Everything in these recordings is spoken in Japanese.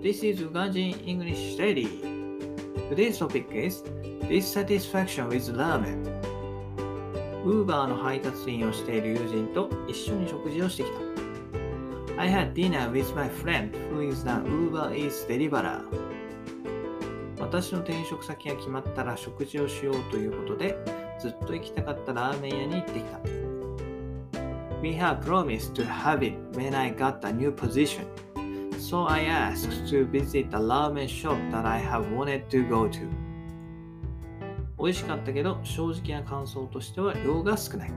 This is Ugajin English Study. Today's topic is dissatisfaction with ramen. ウーバーの配達員をしている友人と一緒に食事をしてきた。I had dinner with my friend who is an Uber Eats deliverer. 私の転職先が決まったら食事をしようということで、ずっと行きたかったラーメン屋に行ってきた。We have promised to have it when I got a new position. So I asked to visit a ramen shop that I have wanted to go to. 美味しかったけど正直な感想としては量が少ない。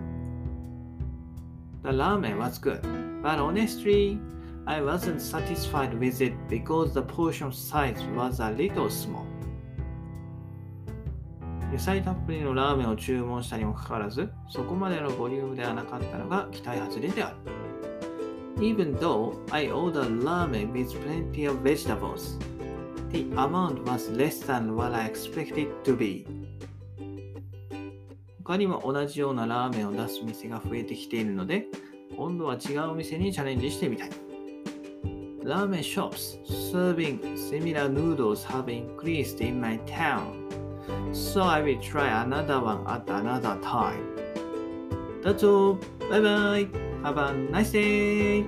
The ramen was good, but honestly, I wasn't satisfied with it because the portion size was a little small. 野菜たっぷりのラーメンを注文したにもかかわらず、そこまでのボリュームではなかったのが期待外れである。Even though I ordered ramen with plenty of vegetables, the amount was less than what I expected to be. 他にも同じようなラーメンを出す店が増えてきているので、今度は違う店にチャレンジしてみたい。Ramen shops serving similar noodles have increased in my town, so I will try another one at another time. That's all. Bye bye. Have a nice day.